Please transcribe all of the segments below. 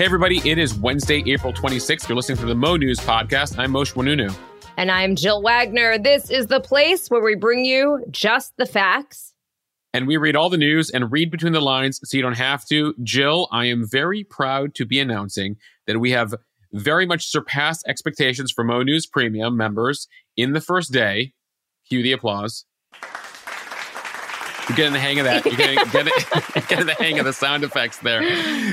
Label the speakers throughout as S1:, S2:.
S1: Hey, everybody, it is Wednesday, April 26th. You're listening to the Mo News Podcast. I'm Mosheh Oinounou.
S2: And I'm Jill Wagner. This is the place where we bring you just the facts.
S1: And we read all the news and read between the lines so you don't have to. Jill, I am very proud to be announcing that we have very much surpassed expectations for Mo News Premium members in the first day. Cue the applause. You're getting the hang of that. You're getting, getting, getting the hang of the sound effects there.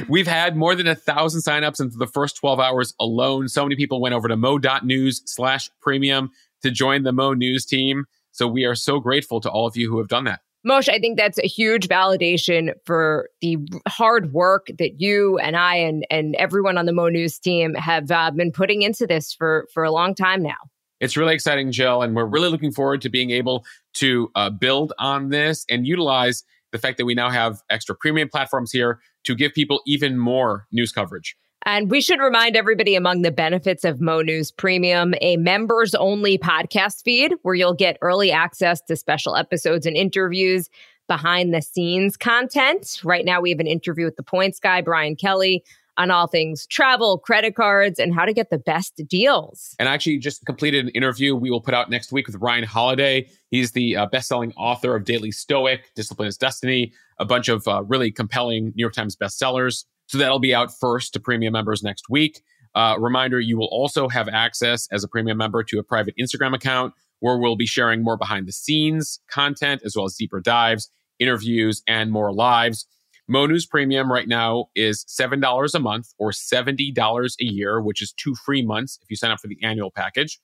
S1: We've had more than a thousand signups into the first 12 hours alone. So many people went over to mo.news slash premium to join the Mo News team. So we are so grateful to all of you who have done that.
S2: Mosheh, I think that's a huge validation for the hard work that you and I and, and everyone on the Mo News team have uh, been putting into this for, for a long time now.
S1: It's really exciting, Jill, and we're really looking forward to being able to uh, build on this and utilize the fact that we now have extra premium platforms here to give people even more news coverage.
S2: And we should remind everybody among the benefits of Mo News Premium, a members only podcast feed where you'll get early access to special episodes and interviews, behind the scenes content. Right now, we have an interview with the points guy, Brian Kelly, on all things travel, credit cards, and how to get the best deals.
S1: And I actually just completed an interview we will put out next week with Ryan Holiday. He's the uh, best-selling author of Daily Stoic, Discipline is Destiny, a bunch of uh, really compelling New York Times bestsellers. So that'll be out first to premium members next week. Uh, reminder, you will also have access as a premium member to a private Instagram account where we'll be sharing more behind the scenes content as well as deeper dives, interviews, and more lives. Mo News Premium right now is $7 a month or $70 a year, which is two free months if you sign up for the annual package.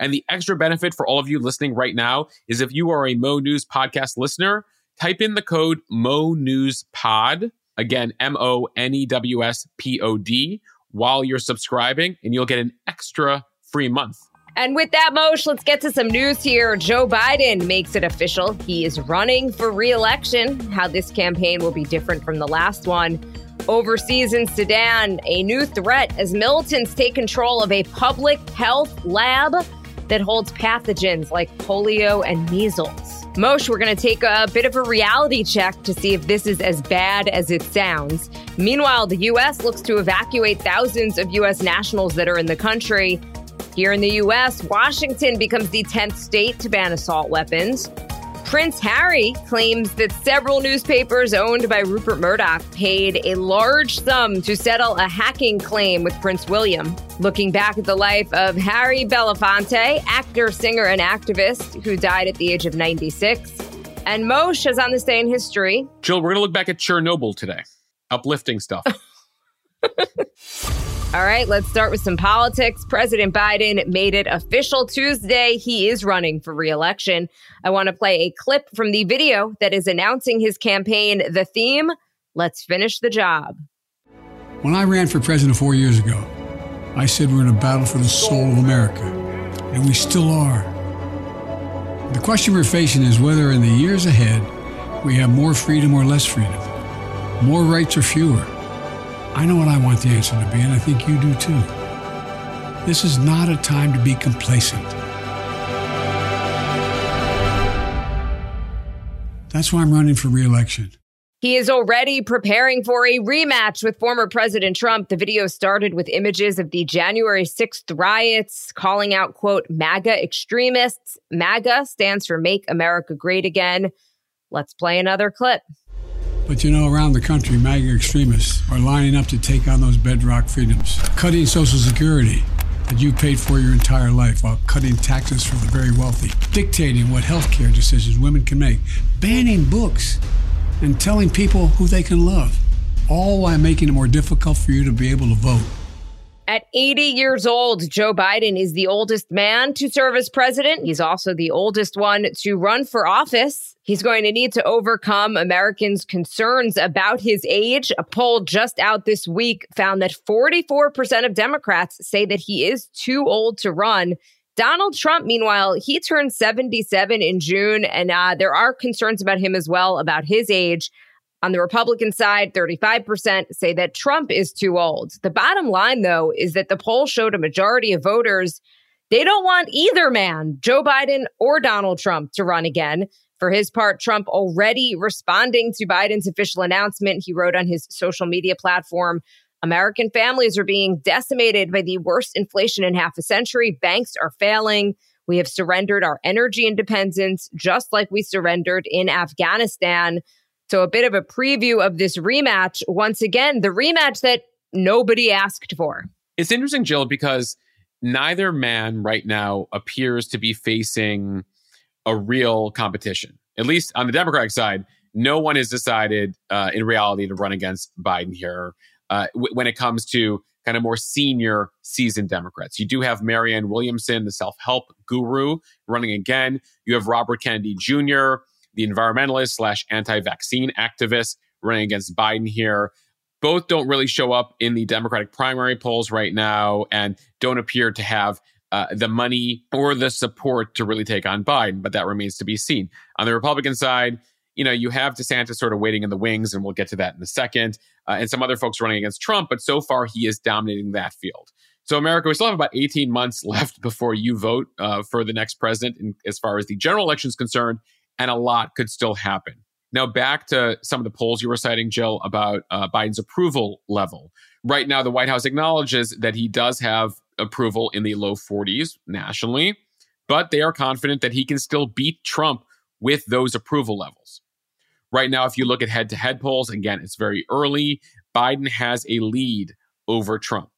S1: And the extra benefit for all of you listening right now is if you are a Mo News podcast listener, type in the code Mo News Pod, again, M O N E W S P O D, while you're subscribing, and you'll get an extra free month.
S2: And with that, Mosheh, let's get to some news here. Joe Biden makes it official. He is running for reelection. How this campaign will be different from the last one. Overseas in Sudan, a new threat as militants take control of a public health lab that holds pathogens like polio and measles. Mosheh, we're going to take a bit of a reality check to see if this is as bad as it sounds. Meanwhile, the U.S. looks to evacuate thousands of U.S. nationals that are in the country. Here in the U.S., Washington becomes the 10th state to ban assault weapons. Prince Harry claims that several newspapers owned by Rupert Murdoch paid a large sum to settle a hacking claim with Prince William. Looking back at the life of Harry Belafonte, actor, singer, and activist who died at the age of 96. And Mosheh is on this day in history.
S1: Jill, we're going to look back at Chernobyl today. Uplifting stuff.
S2: All right, let's start with some politics. President Biden made it official Tuesday. He is running for reelection. I want to play a clip from the video that is announcing his campaign. The theme Let's finish the job.
S3: When I ran for president four years ago, I said we're in a battle for the soul of America, and we still are. The question we're facing is whether in the years ahead we have more freedom or less freedom, more rights or fewer I know what I want the answer to be, and I think you do too. This is not a time to be complacent. That's why I'm running for reelection.
S2: He is already preparing for a rematch with former President Trump. The video started with images of the January 6th riots, calling out, quote, MAGA extremists. MAGA stands for Make America Great Again. Let's play another clip.
S3: But you know, around the country, MAGA extremists are lining up to take on those bedrock freedoms, cutting Social Security that you paid for your entire life while cutting taxes for the very wealthy, dictating what health care decisions women can make, banning books, and telling people who they can love, all while making it more difficult for you to be able to vote.
S2: At 80 years old, Joe Biden is the oldest man to serve as president. He's also the oldest one to run for office. He's going to need to overcome Americans' concerns about his age. A poll just out this week found that 44% of Democrats say that he is too old to run. Donald Trump, meanwhile, he turned 77 in June, and uh, there are concerns about him as well, about his age. On the Republican side, 35% say that Trump is too old. The bottom line, though, is that the poll showed a majority of voters, they don't want either man, Joe Biden or Donald Trump, to run again. For his part, Trump already responding to Biden's official announcement. He wrote on his social media platform, American families are being decimated by the worst inflation in half a century. Banks are failing. We have surrendered our energy independence just like we surrendered in Afghanistan. So, a bit of a preview of this rematch. Once again, the rematch that nobody asked for.
S1: It's interesting, Jill, because neither man right now appears to be facing a real competition. At least on the Democratic side, no one has decided uh, in reality to run against Biden here uh, w- when it comes to kind of more senior seasoned Democrats. You do have Marianne Williamson, the self help guru, running again. You have Robert Kennedy Jr., the environmentalist slash anti vaccine activist, running against Biden here. Both don't really show up in the Democratic primary polls right now and don't appear to have uh, the money or the support to really take on Biden, but that remains to be seen. On the Republican side, you know, you have DeSantis sort of waiting in the wings, and we'll get to that in a second, uh, and some other folks running against Trump, but so far he is dominating that field. So, America, we still have about 18 months left before you vote uh, for the next president, in, as far as the general election is concerned, and a lot could still happen. Now, back to some of the polls you were citing, Jill, about uh, Biden's approval level. Right now, the White House acknowledges that he does have approval in the low 40s nationally, but they are confident that he can still beat Trump with those approval levels. Right now, if you look at head to head polls, again, it's very early. Biden has a lead over Trump.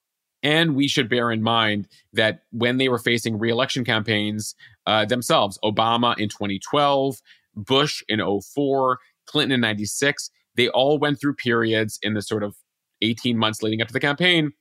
S1: And we should bear in mind that when they were facing reelection campaigns uh, themselves, Obama in 2012, Bush in 04, Clinton in 96, they all went through periods in the sort of 18 months leading up to the campaign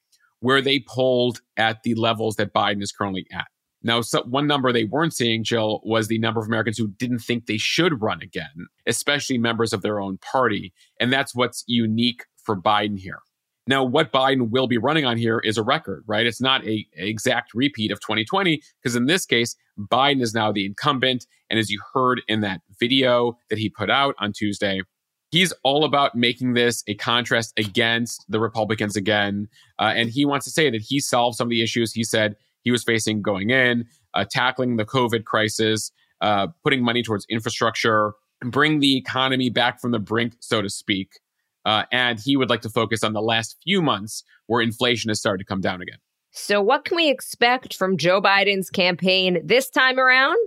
S1: where they polled at the levels that Biden is currently at. Now, so one number they weren't seeing, Jill, was the number of Americans who didn't think they should run again, especially members of their own party. And that's what's unique for Biden here. Now, what Biden will be running on here is a record, right? It's not a, a exact repeat of 2020, because in this case, Biden is now the incumbent. And as you heard in that video that he put out on Tuesday, he's all about making this a contrast against the Republicans again. Uh, and he wants to say that he solved some of the issues he said he was facing going in, uh, tackling the COVID crisis, uh, putting money towards infrastructure, bring the economy back from the brink, so to speak. Uh, and he would like to focus on the last few months where inflation has started to come down again.
S2: So, what can we expect from Joe Biden's campaign this time around?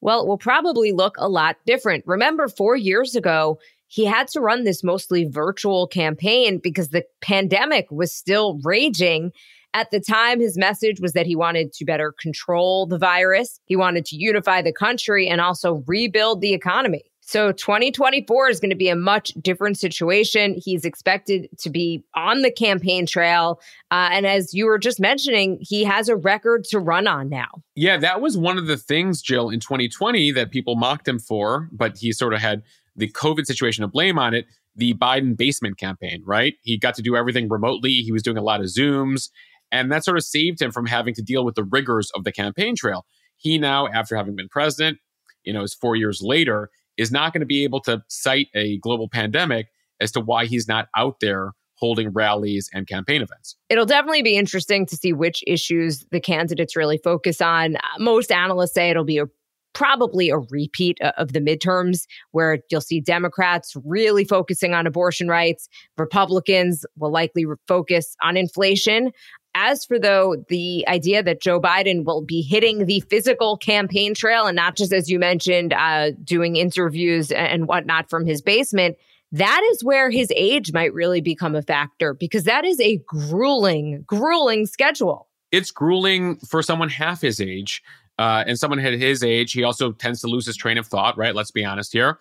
S2: Well, it will probably look a lot different. Remember, four years ago, he had to run this mostly virtual campaign because the pandemic was still raging. At the time, his message was that he wanted to better control the virus. He wanted to unify the country and also rebuild the economy. So 2024 is going to be a much different situation. He's expected to be on the campaign trail. Uh, and as you were just mentioning, he has a record to run on now.
S1: Yeah, that was one of the things, Jill, in 2020 that people mocked him for, but he sort of had the COVID situation to blame on it. The Biden basement campaign, right? He got to do everything remotely. He was doing a lot of Zooms. And that sort of saved him from having to deal with the rigors of the campaign trail. He now, after having been president, you know, is four years later, is not going to be able to cite a global pandemic as to why he's not out there holding rallies and campaign events.
S2: It'll definitely be interesting to see which issues the candidates really focus on. Most analysts say it'll be a probably a repeat of the midterms where you'll see Democrats really focusing on abortion rights. Republicans will likely focus on inflation. As for though the idea that Joe Biden will be hitting the physical campaign trail and not just as you mentioned, uh, doing interviews and whatnot from his basement, that is where his age might really become a factor because that is a grueling, grueling schedule.
S1: It's grueling for someone half his age. Uh, and someone at his age, he also tends to lose his train of thought, right? Let's be honest here.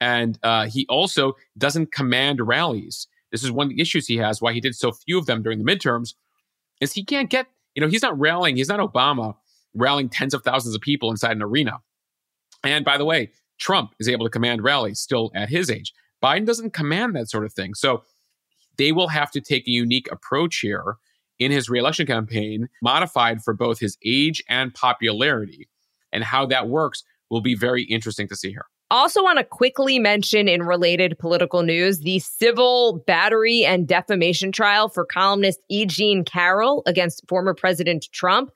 S1: And uh, he also doesn't command rallies. This is one of the issues he has, why he did so few of them during the midterms, is he can't get, you know, he's not rallying, he's not Obama rallying tens of thousands of people inside an arena. And by the way, Trump is able to command rallies still at his age. Biden doesn't command that sort of thing. So they will have to take a unique approach here in his reelection campaign, modified for both his age and popularity. And how that works will be very interesting to see here.
S2: Also, want to quickly mention in related political news the civil battery and defamation trial for columnist E. Jean Carroll against former President Trump.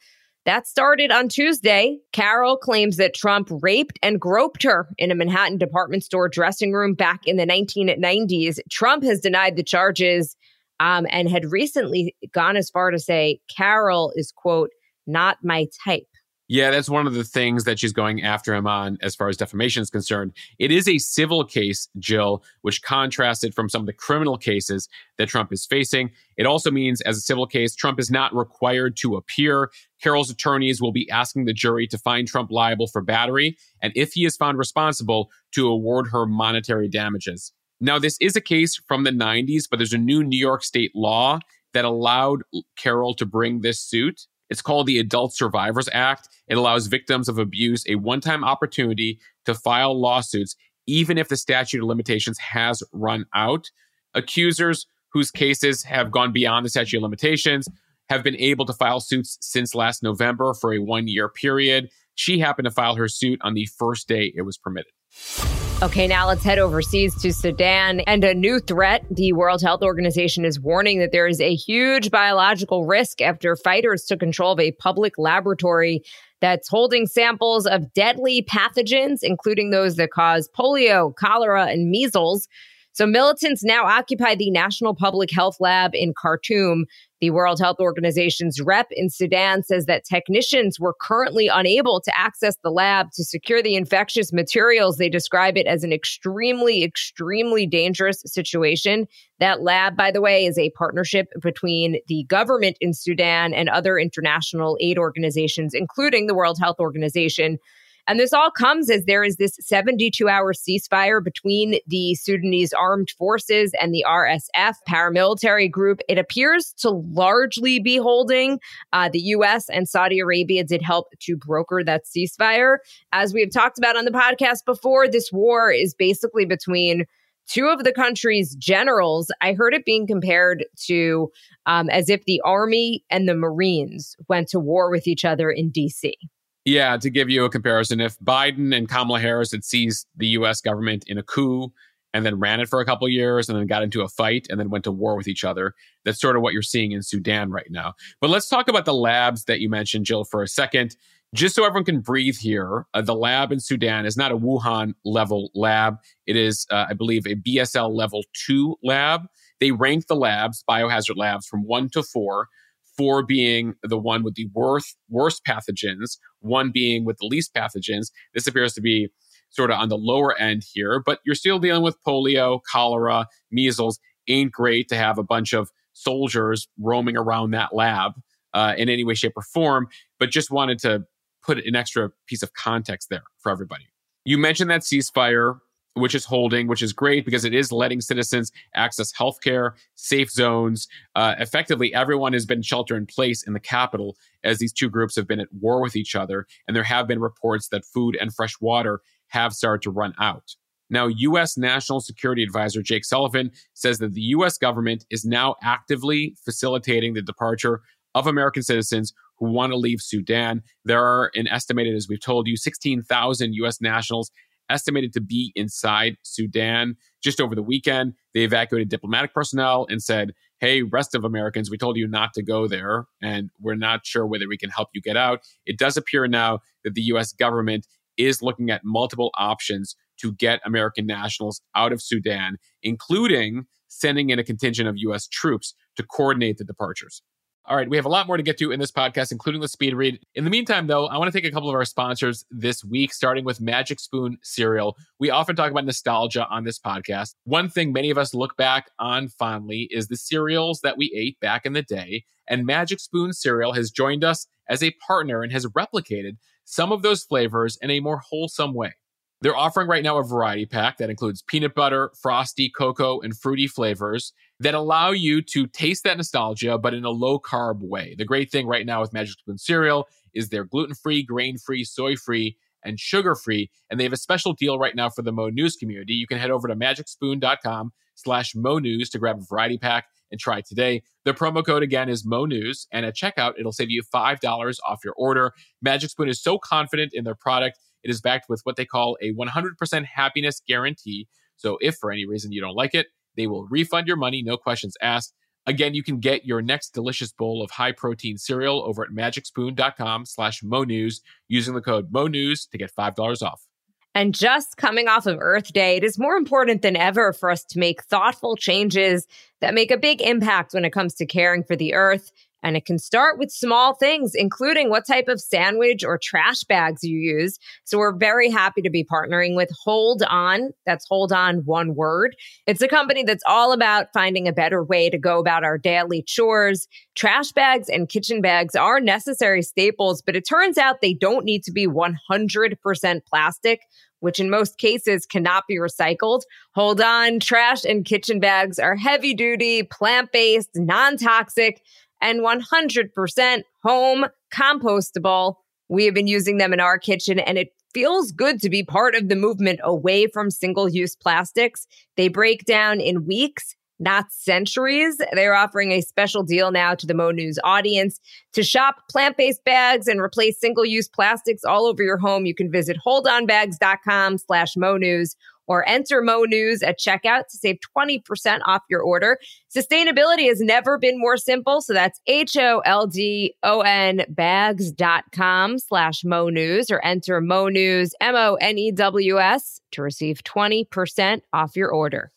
S2: That started on Tuesday. Carroll claims that Trump raped and groped her in a Manhattan department store dressing room back in the 1990s. Trump has denied the charges. um, and had recently gone as far to say Carroll is, quote, not my type.
S1: Yeah, that's one of the things that she's going after him on as far as defamation is concerned. It is a civil case, Jill, which contrasted from some of the criminal cases that Trump is facing. It also means, as a civil case, Trump is not required to appear. Carroll's attorneys will be asking the jury to find Trump liable for battery, and if he is found responsible, to award her monetary damages. Now, this is a case from the 90s, but there's a new New York state law that allowed Carroll to bring this suit. It's called the Adult Survivors Act. It allows victims of abuse a one time opportunity to file lawsuits, even if the statute of limitations has run out. Accusers whose cases have gone beyond the statute of limitations have been able to file suits since last November for a one year period. She happened to file her suit on the first day it was permitted.
S2: Okay, now let's head overseas to Sudan and a new threat. The World Health Organization is warning that there is a huge biological risk after fighters took control of a public laboratory that's holding samples of deadly pathogens, including those that cause polio, cholera, and measles. So militants now occupy the National Public Health Lab in Khartoum. The World Health Organization's rep in Sudan says that technicians were currently unable to access the lab to secure the infectious materials. They describe it as an extremely, extremely dangerous situation. That lab, by the way, is a partnership between the government in Sudan and other international aid organizations, including the World Health Organization. And this all comes as there is this 72 hour ceasefire between the Sudanese armed forces and the RSF paramilitary group. It appears to largely be holding. Uh, the U.S. and Saudi Arabia did help to broker that ceasefire. As we have talked about on the podcast before, this war is basically between two of the country's generals. I heard it being compared to um, as if the army and the Marines went to war with each other in D.C.
S1: Yeah, to give you a comparison, if Biden and Kamala Harris had seized the US government in a coup and then ran it for a couple years and then got into a fight and then went to war with each other, that's sort of what you're seeing in Sudan right now. But let's talk about the labs that you mentioned, Jill, for a second. Just so everyone can breathe here, uh, the lab in Sudan is not a Wuhan level lab. It is, uh, I believe, a BSL level two lab. They rank the labs, biohazard labs, from one to four four being the one with the worst, worst pathogens, one being with the least pathogens. This appears to be sort of on the lower end here, but you're still dealing with polio, cholera, measles. Ain't great to have a bunch of soldiers roaming around that lab uh, in any way, shape, or form, but just wanted to put an extra piece of context there for everybody. You mentioned that ceasefire which is holding, which is great because it is letting citizens access healthcare, safe zones. Uh, effectively, everyone has been shelter in place in the capital as these two groups have been at war with each other. And there have been reports that food and fresh water have started to run out. Now, U.S. National Security Advisor Jake Sullivan says that the U.S. government is now actively facilitating the departure of American citizens who want to leave Sudan. There are an estimated, as we've told you, 16,000 U.S. nationals estimated to be inside Sudan. Just over the weekend, they evacuated diplomatic personnel and said, Hey, rest of Americans, we told you not to go there, and we're not sure whether we can help you get out. It does appear now that the US government is looking at multiple options to get American nationals out of Sudan, including sending in a contingent of US troops to coordinate the departures. All right, we have a lot more to get to in this podcast, including the speed read. In the meantime, though, I want to take a couple of our sponsors this week, starting with Magic Spoon cereal. We often talk about nostalgia on this podcast. One thing many of us look back on fondly is the cereals that we ate back in the day. And Magic Spoon cereal has joined us as a partner and has replicated some of those flavors in a more wholesome way. They're offering right now a variety pack that includes peanut butter, frosty, cocoa, and fruity flavors that allow you to taste that nostalgia, but in a low carb way. The great thing right now with Magic Spoon cereal is they're gluten free, grain free, soy free, and sugar free. And they have a special deal right now for the Mo News community. You can head over to magicspoon.com slash Mo News to grab a variety pack and try today. The promo code again is Mo News, and at checkout, it'll save you $5 off your order. Magic Spoon is so confident in their product, it is backed with what they call a 100% happiness guarantee. So if for any reason you don't like it, they will refund your money, no questions asked. Again, you can get your next delicious bowl of high protein cereal over at magicspoon.com slash monews using the code monews to get $5 off.
S2: And just coming off of Earth Day, it is more important than ever for us to make thoughtful changes that make a big impact when it comes to caring for the Earth. And it can start with small things, including what type of sandwich or trash bags you use. So we're very happy to be partnering with Hold On. That's Hold On, one word. It's a company that's all about finding a better way to go about our daily chores. Trash bags and kitchen bags are necessary staples, but it turns out they don't need to be 100% plastic which in most cases cannot be recycled. Hold on, trash and kitchen bags are heavy duty, plant based, non toxic, and 100% home compostable. We have been using them in our kitchen and it feels good to be part of the movement away from single use plastics. They break down in weeks not centuries. They're offering a special deal now to the Mo News audience. To shop plant based bags and replace single use plastics all over your home, you can visit holdonbags.com slash Mo News or enter Mo News at checkout to save 20% off your order. Sustainability has never been more simple. So that's H O L D O N bags.com slash Mo News or enter Mo News, M O N E W S to receive 20% off your order.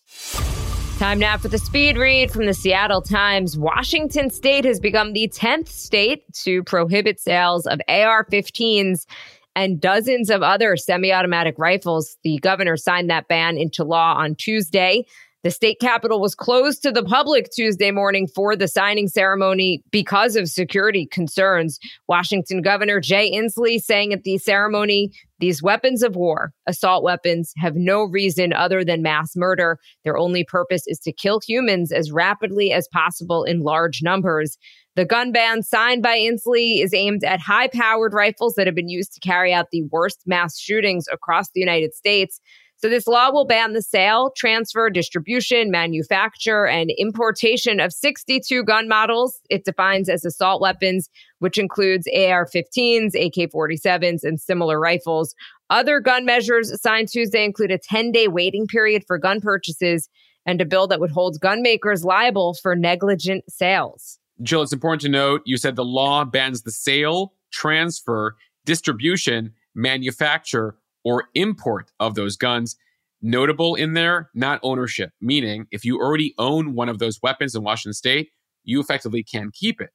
S2: Time now for the speed read from the Seattle Times. Washington state has become the 10th state to prohibit sales of AR 15s and dozens of other semi automatic rifles. The governor signed that ban into law on Tuesday. The state capitol was closed to the public Tuesday morning for the signing ceremony because of security concerns. Washington Governor Jay Inslee saying at the ceremony, these weapons of war, assault weapons, have no reason other than mass murder. Their only purpose is to kill humans as rapidly as possible in large numbers. The gun ban signed by Inslee is aimed at high powered rifles that have been used to carry out the worst mass shootings across the United States. So this law will ban the sale, transfer, distribution, manufacture, and importation of 62 gun models it defines as assault weapons, which includes AR-15s, AK-47s, and similar rifles. Other gun measures signed Tuesday include a 10-day waiting period for gun purchases and a bill that would hold gun makers liable for negligent sales.
S1: Jill, it's important to note you said the law bans the sale, transfer, distribution, manufacture, or import of those guns. Notable in there, not ownership, meaning if you already own one of those weapons in Washington state, you effectively can keep it.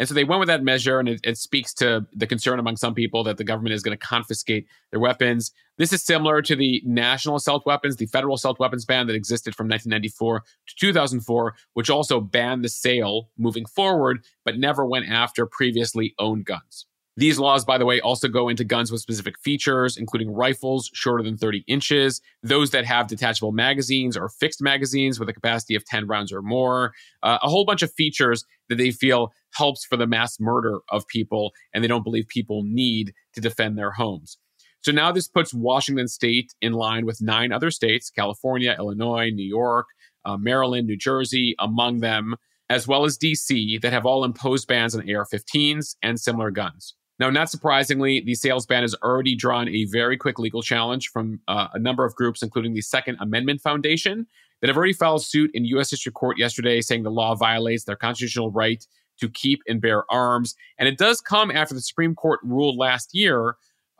S1: And so they went with that measure, and it, it speaks to the concern among some people that the government is going to confiscate their weapons. This is similar to the national assault weapons, the federal assault weapons ban that existed from 1994 to 2004, which also banned the sale moving forward, but never went after previously owned guns. These laws, by the way, also go into guns with specific features, including rifles shorter than 30 inches, those that have detachable magazines or fixed magazines with a capacity of 10 rounds or more, uh, a whole bunch of features that they feel helps for the mass murder of people and they don't believe people need to defend their homes. So now this puts Washington state in line with nine other states California, Illinois, New York, uh, Maryland, New Jersey, among them, as well as DC, that have all imposed bans on AR 15s and similar guns. Now, not surprisingly, the sales ban has already drawn a very quick legal challenge from uh, a number of groups, including the Second Amendment Foundation, that have already filed suit in U.S. District Court yesterday, saying the law violates their constitutional right to keep and bear arms. And it does come after the Supreme Court ruled last year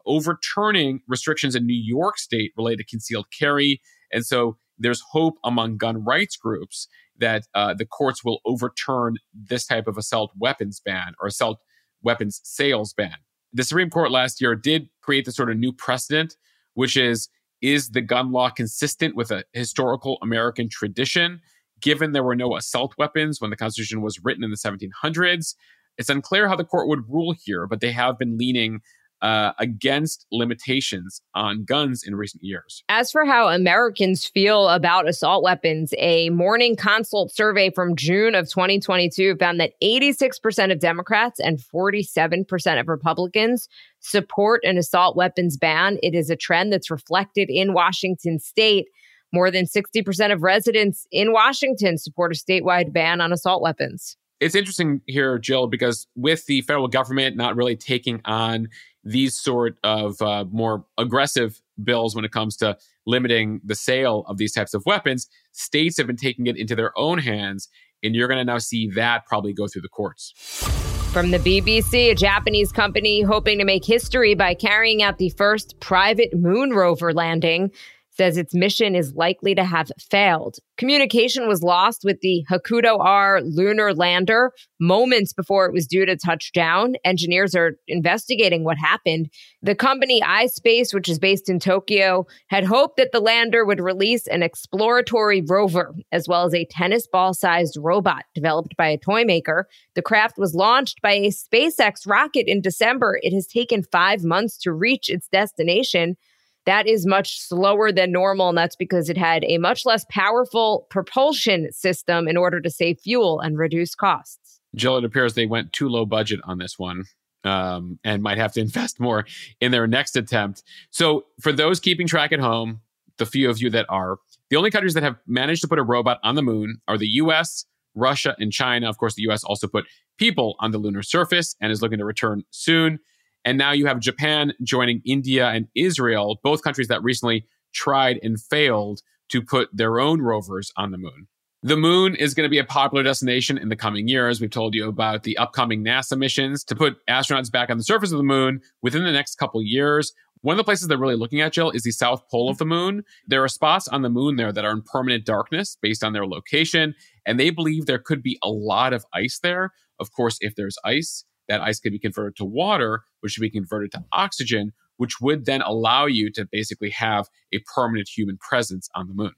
S1: overturning restrictions in New York State related to concealed carry. And so there's hope among gun rights groups that uh, the courts will overturn this type of assault weapons ban or assault weapons sales ban. The Supreme Court last year did create the sort of new precedent, which is is the gun law consistent with a historical American tradition? Given there were no assault weapons when the Constitution was written in the 1700s, it's unclear how the court would rule here, but they have been leaning uh, against limitations on guns in recent years.
S2: As for how Americans feel about assault weapons, a morning consult survey from June of 2022 found that 86% of Democrats and 47% of Republicans support an assault weapons ban. It is a trend that's reflected in Washington state. More than 60% of residents in Washington support a statewide ban on assault weapons.
S1: It's interesting here, Jill, because with the federal government not really taking on these sort of uh, more aggressive bills when it comes to limiting the sale of these types of weapons, states have been taking it into their own hands. And you're going to now see that probably go through the courts.
S2: From the BBC, a Japanese company hoping to make history by carrying out the first private moon rover landing says its mission is likely to have failed. Communication was lost with the Hakuto R lunar lander moments before it was due to touch down. Engineers are investigating what happened. The company iSpace, which is based in Tokyo, had hoped that the lander would release an exploratory rover as well as a tennis ball sized robot developed by a toy maker. The craft was launched by a SpaceX rocket in December. It has taken five months to reach its destination. That is much slower than normal, and that's because it had a much less powerful propulsion system in order to save fuel and reduce costs.
S1: Jill, it appears they went too low budget on this one. Um, and might have to invest more in their next attempt. So, for those keeping track at home, the few of you that are, the only countries that have managed to put a robot on the moon are the US, Russia, and China. Of course, the US also put people on the lunar surface and is looking to return soon. And now you have Japan joining India and Israel, both countries that recently tried and failed to put their own rovers on the moon. The moon is going to be a popular destination in the coming years. We've told you about the upcoming NASA missions to put astronauts back on the surface of the moon within the next couple years. One of the places they're really looking at, Jill, is the south pole of the moon. There are spots on the moon there that are in permanent darkness based on their location, and they believe there could be a lot of ice there. Of course, if there's ice, that ice could be converted to water, which should be converted to oxygen, which would then allow you to basically have a permanent human presence on the moon.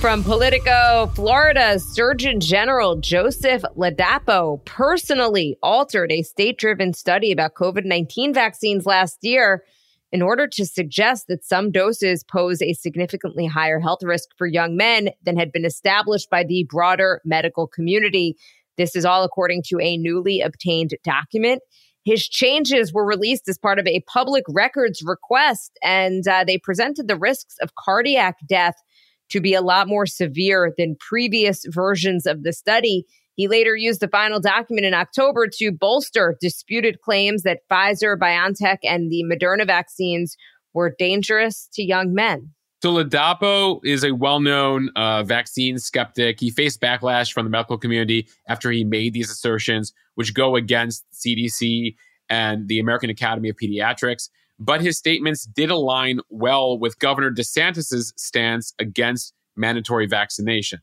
S2: From Politico, Florida Surgeon General Joseph Ladapo personally altered a state driven study about COVID 19 vaccines last year in order to suggest that some doses pose a significantly higher health risk for young men than had been established by the broader medical community. This is all according to a newly obtained document. His changes were released as part of a public records request, and uh, they presented the risks of cardiac death to be a lot more severe than previous versions of the study. He later used the final document in October to bolster disputed claims that Pfizer, BioNTech, and the Moderna vaccines were dangerous to young men.
S1: So Ladapo is a well-known uh, vaccine skeptic. He faced backlash from the medical community after he made these assertions, which go against CDC and the American Academy of Pediatrics. But his statements did align well with Governor DeSantis's stance against mandatory vaccination.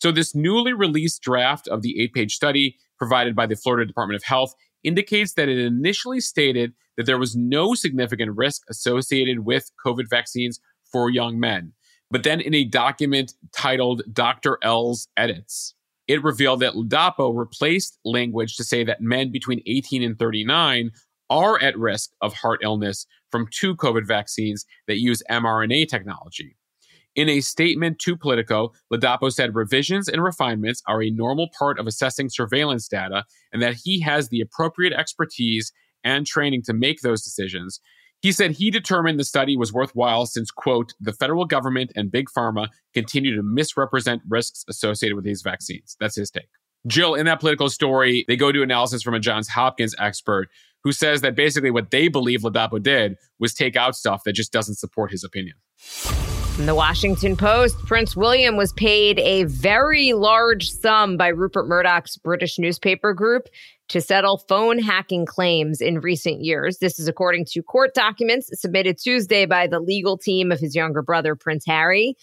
S1: So this newly released draft of the eight-page study provided by the Florida Department of Health indicates that it initially stated that there was no significant risk associated with COVID vaccines for young men. But then in a document titled Dr. L's Edits, it revealed that Ladapo replaced language to say that men between 18 and 39 are at risk of heart illness from two COVID vaccines that use mRNA technology. In a statement to Politico, Ladapo said revisions and refinements are a normal part of assessing surveillance data and that he has the appropriate expertise and training to make those decisions, he said he determined the study was worthwhile since, quote, the federal government and big pharma continue to misrepresent risks associated with these vaccines. That's his take. Jill, in that Politico story, they go to analysis from a Johns Hopkins expert who says that basically what they believe Ladapo did was take out stuff that just doesn't support his opinion.
S2: In the Washington Post, Prince William was paid a very large sum by Rupert Murdoch's British newspaper group to settle phone hacking claims in recent years. This is according to court documents submitted Tuesday by the legal team of his younger brother, Prince Harry.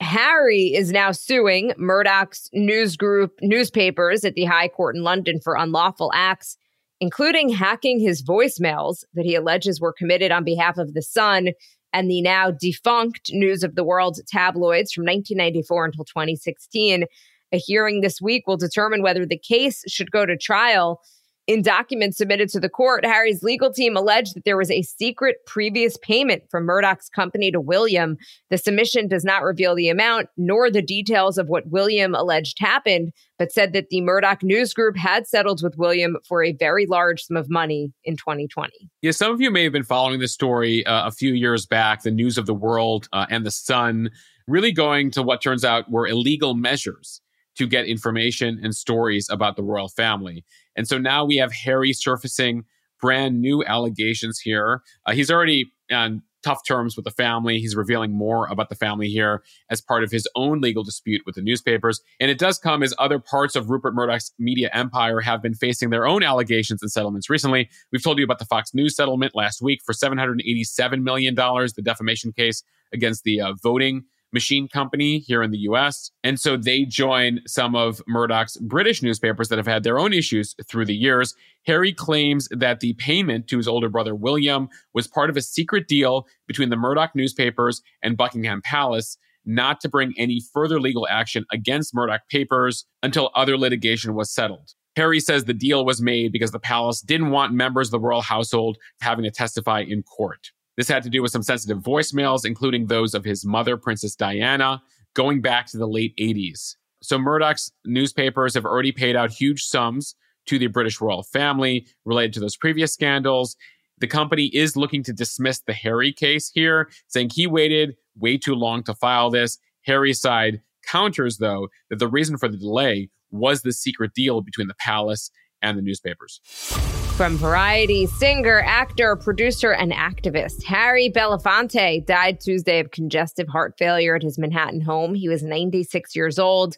S2: Harry is now suing Murdoch's news group newspapers at the High Court in London for unlawful acts, including hacking his voicemails that he alleges were committed on behalf of The Sun and the now defunct News of the World tabloids from 1994 until 2016. A hearing this week will determine whether the case should go to trial. In documents submitted to the court, Harry's legal team alleged that there was a secret previous payment from Murdoch's company to William. The submission does not reveal the amount nor the details of what William alleged happened, but said that the Murdoch News Group had settled with William for a very large sum of money in 2020.
S1: Yeah, some of you may have been following this story uh, a few years back, the News of the World uh, and the Sun really going to what turns out were illegal measures to get information and stories about the royal family. And so now we have Harry surfacing brand new allegations here. Uh, he's already on tough terms with the family. He's revealing more about the family here as part of his own legal dispute with the newspapers. And it does come as other parts of Rupert Murdoch's media empire have been facing their own allegations and settlements recently. We've told you about the Fox News settlement last week for $787 million, the defamation case against the uh, voting machine company here in the US. And so they join some of Murdoch's British newspapers that have had their own issues through the years. Harry claims that the payment to his older brother William was part of a secret deal between the Murdoch newspapers and Buckingham Palace not to bring any further legal action against Murdoch papers until other litigation was settled. Harry says the deal was made because the palace didn't want members of the royal household having to testify in court. This had to do with some sensitive voicemails, including those of his mother, Princess Diana, going back to the late 80s. So Murdoch's newspapers have already paid out huge sums to the British royal family related to those previous scandals. The company is looking to dismiss the Harry case here, saying he waited way too long to file this. Harry's side counters, though, that the reason for the delay was the secret deal between the palace and the newspapers.
S2: From Variety, singer, actor, producer, and activist Harry Belafonte died Tuesday of congestive heart failure at his Manhattan home. He was 96 years old.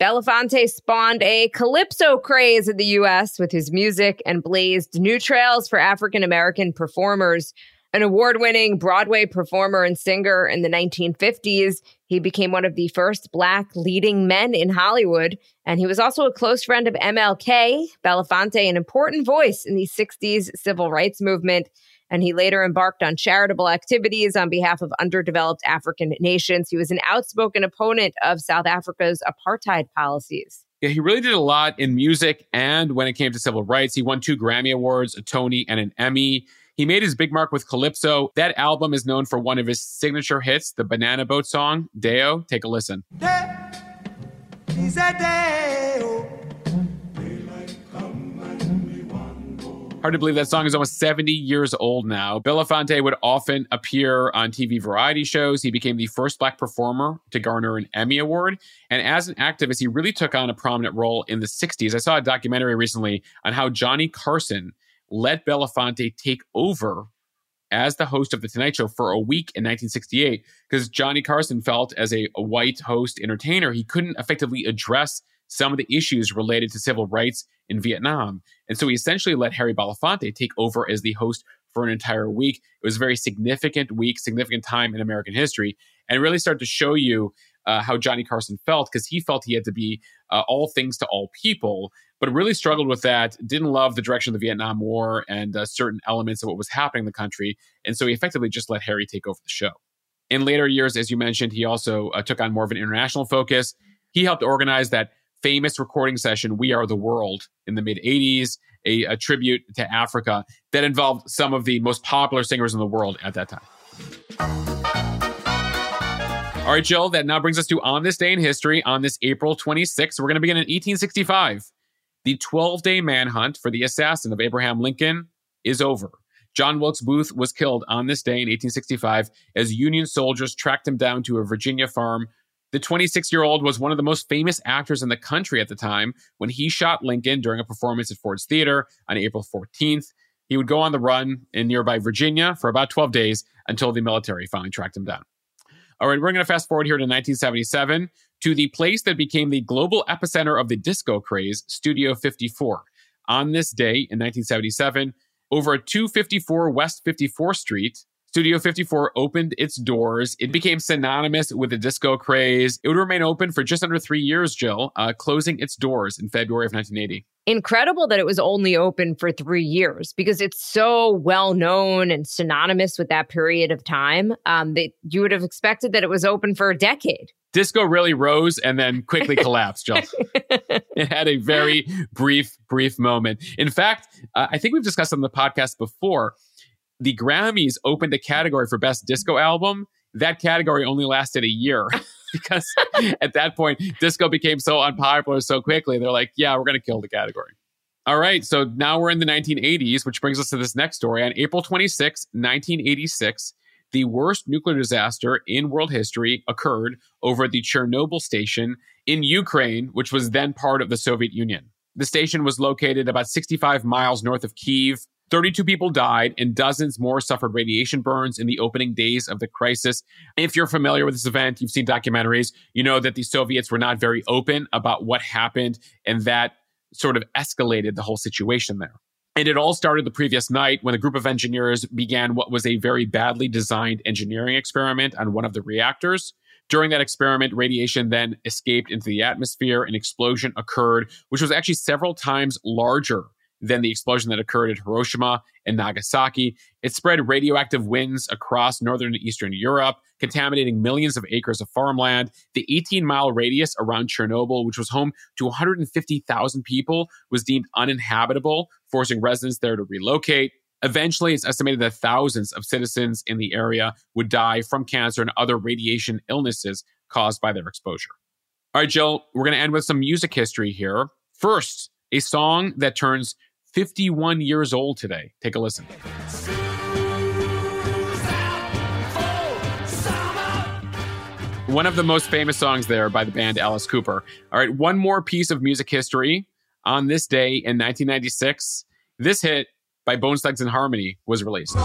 S2: Belafonte spawned a calypso craze in the US with his music and blazed new trails for African American performers. An award winning Broadway performer and singer in the 1950s, he became one of the first Black leading men in Hollywood. And he was also a close friend of MLK, Belafonte, an important voice in the 60s civil rights movement. And he later embarked on charitable activities on behalf of underdeveloped African nations. He was an outspoken opponent of South Africa's apartheid policies.
S1: Yeah, he really did a lot in music and when it came to civil rights. He won two Grammy Awards, a Tony, and an Emmy. He made his big mark with Calypso. That album is known for one of his signature hits, the Banana Boat song, Day-O. Take a listen. Hard to believe that song is almost 70 years old now. Belafonte would often appear on TV variety shows. He became the first black performer to garner an Emmy Award. And as an activist, he really took on a prominent role in the 60s. I saw a documentary recently on how Johnny Carson let Belafonte take over as the host of The Tonight Show for a week in 1968 because Johnny Carson felt, as a, a, white host entertainer, he couldn't effectively address some of the issues related to civil rights in Vietnam. And so he essentially let Harry Belafonte take over as the host for an entire week. It was a very significant week, significant time in American history, and really started to show you uh, how Johnny Carson felt because he felt he had to be uh, all things to all people, but really struggled with that. Didn't love the direction of the Vietnam War and uh, certain elements of what was happening in the country, and so he effectively just let Harry take over the show. In later years, as you mentioned, he also uh, took on more of an international focus. He helped organize that famous recording session, "We Are the World," in the mid '80s, a, a tribute to Africa that involved some of the most popular singers in the world at that time. All right, Jill, that now brings us to On This Day in History on this April 26th. We're going to begin in 1865. The 12 day manhunt for the assassin of Abraham Lincoln is over. John Wilkes Booth was killed on this day in 1865 as Union soldiers tracked him down to a Virginia farm. The 26 year old was one of the most famous actors in the country at the time when he shot Lincoln during a performance at Ford's Theater on April 14th. He would go on the run in nearby Virginia for about 12 days until the military finally tracked him down. All right, we're going to fast forward here to 1977 to the place that became the global epicenter of the disco craze, Studio 54. On this day in 1977, over at 254 West 54th Street, Studio 54 opened its doors. It became synonymous with the disco craze. It would remain open for just under three years, Jill, uh, closing its doors in February of 1980
S2: incredible that it was only open for three years because it's so well known and synonymous with that period of time um, that you would have expected that it was open for a decade.
S1: Disco really rose and then quickly collapsed, Jill. it had a very brief, brief moment. In fact, uh, I think we've discussed on the podcast before. The Grammys opened a category for Best Disco Album. That category only lasted a year. because at that point, disco became so unpopular so quickly. They're like, yeah, we're going to kill the category. All right, so now we're in the 1980s, which brings us to this next story. On April 26, 1986, the worst nuclear disaster in world history occurred over at the Chernobyl station in Ukraine, which was then part of the Soviet Union. The station was located about 65 miles north of Kiev. 32 people died and dozens more suffered radiation burns in the opening days of the crisis. If you're familiar with this event, you've seen documentaries, you know that the Soviets were not very open about what happened and that sort of escalated the whole situation there. And it all started the previous night when a group of engineers began what was a very badly designed engineering experiment on one of the reactors. During that experiment, radiation then escaped into the atmosphere. An explosion occurred, which was actually several times larger than the explosion that occurred at Hiroshima and Nagasaki. It spread radioactive winds across northern and eastern Europe, contaminating millions of acres of farmland. The 18 mile radius around Chernobyl, which was home to 150,000 people, was deemed uninhabitable, forcing residents there to relocate. Eventually, it's estimated that thousands of citizens in the area would die from cancer and other radiation illnesses caused by their exposure. All right, Jill, we're going to end with some music history here. First, a song that turns 51 years old today. Take a listen. One of the most famous songs there by the band Alice Cooper. All right, one more piece of music history. On this day in 1996, this hit by Bone Thugs and Harmony was released.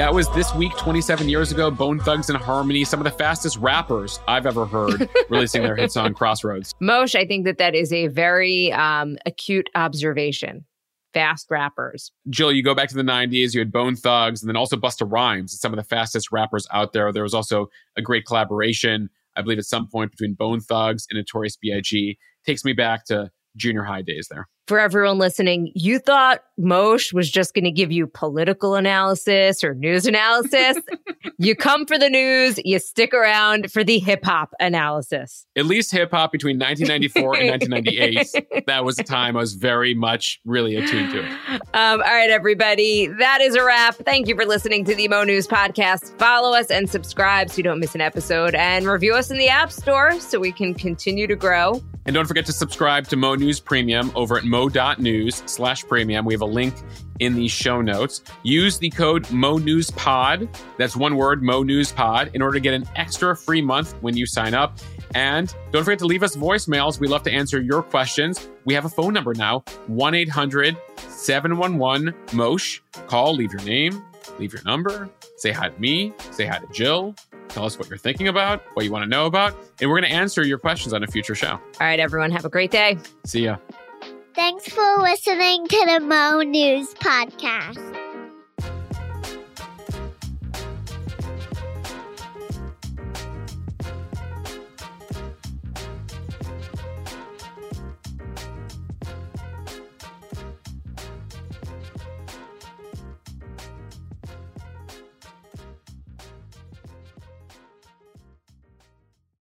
S1: That was this week, 27 years ago. Bone Thugs and Harmony, some of the fastest rappers I've ever heard, releasing their hit song Crossroads.
S2: Mosheh, I think that that is a very um, acute observation. Fast rappers.
S1: Jill, you go back to the 90s, you had Bone Thugs, and then also Busta Rhymes, some of the fastest rappers out there. There was also a great collaboration, I believe, at some point between Bone Thugs and Notorious B.I.G. Takes me back to junior high days there
S2: for everyone listening, you thought Mosheh was just going to give you political analysis or news analysis. you come for the news, you stick around for the hip hop analysis.
S1: At least hip hop between 1994 and 1998. That was a time I was very much really attuned to it.
S2: Um, all right, everybody. That is a wrap. Thank you for listening to the Mo News Podcast. Follow us and subscribe so you don't miss an episode and review us in the App Store so we can continue to grow.
S1: And don't forget to subscribe to Mo News Premium over at mo.news slash premium. We have a link in the show notes. Use the code Mo News Pod. That's one word, Mo News Pod, in order to get an extra free month when you sign up. And don't forget to leave us voicemails. We love to answer your questions. We have a phone number now 1 800 711 MOSH. Call, leave your name, leave your number, say hi to me, say hi to Jill, Tell us what you're thinking about, what you want to know about, and we're going to answer your questions on a future show. All
S2: right, everyone, have a great day.
S1: See ya.
S4: Thanks for listening to the Mo News Podcast.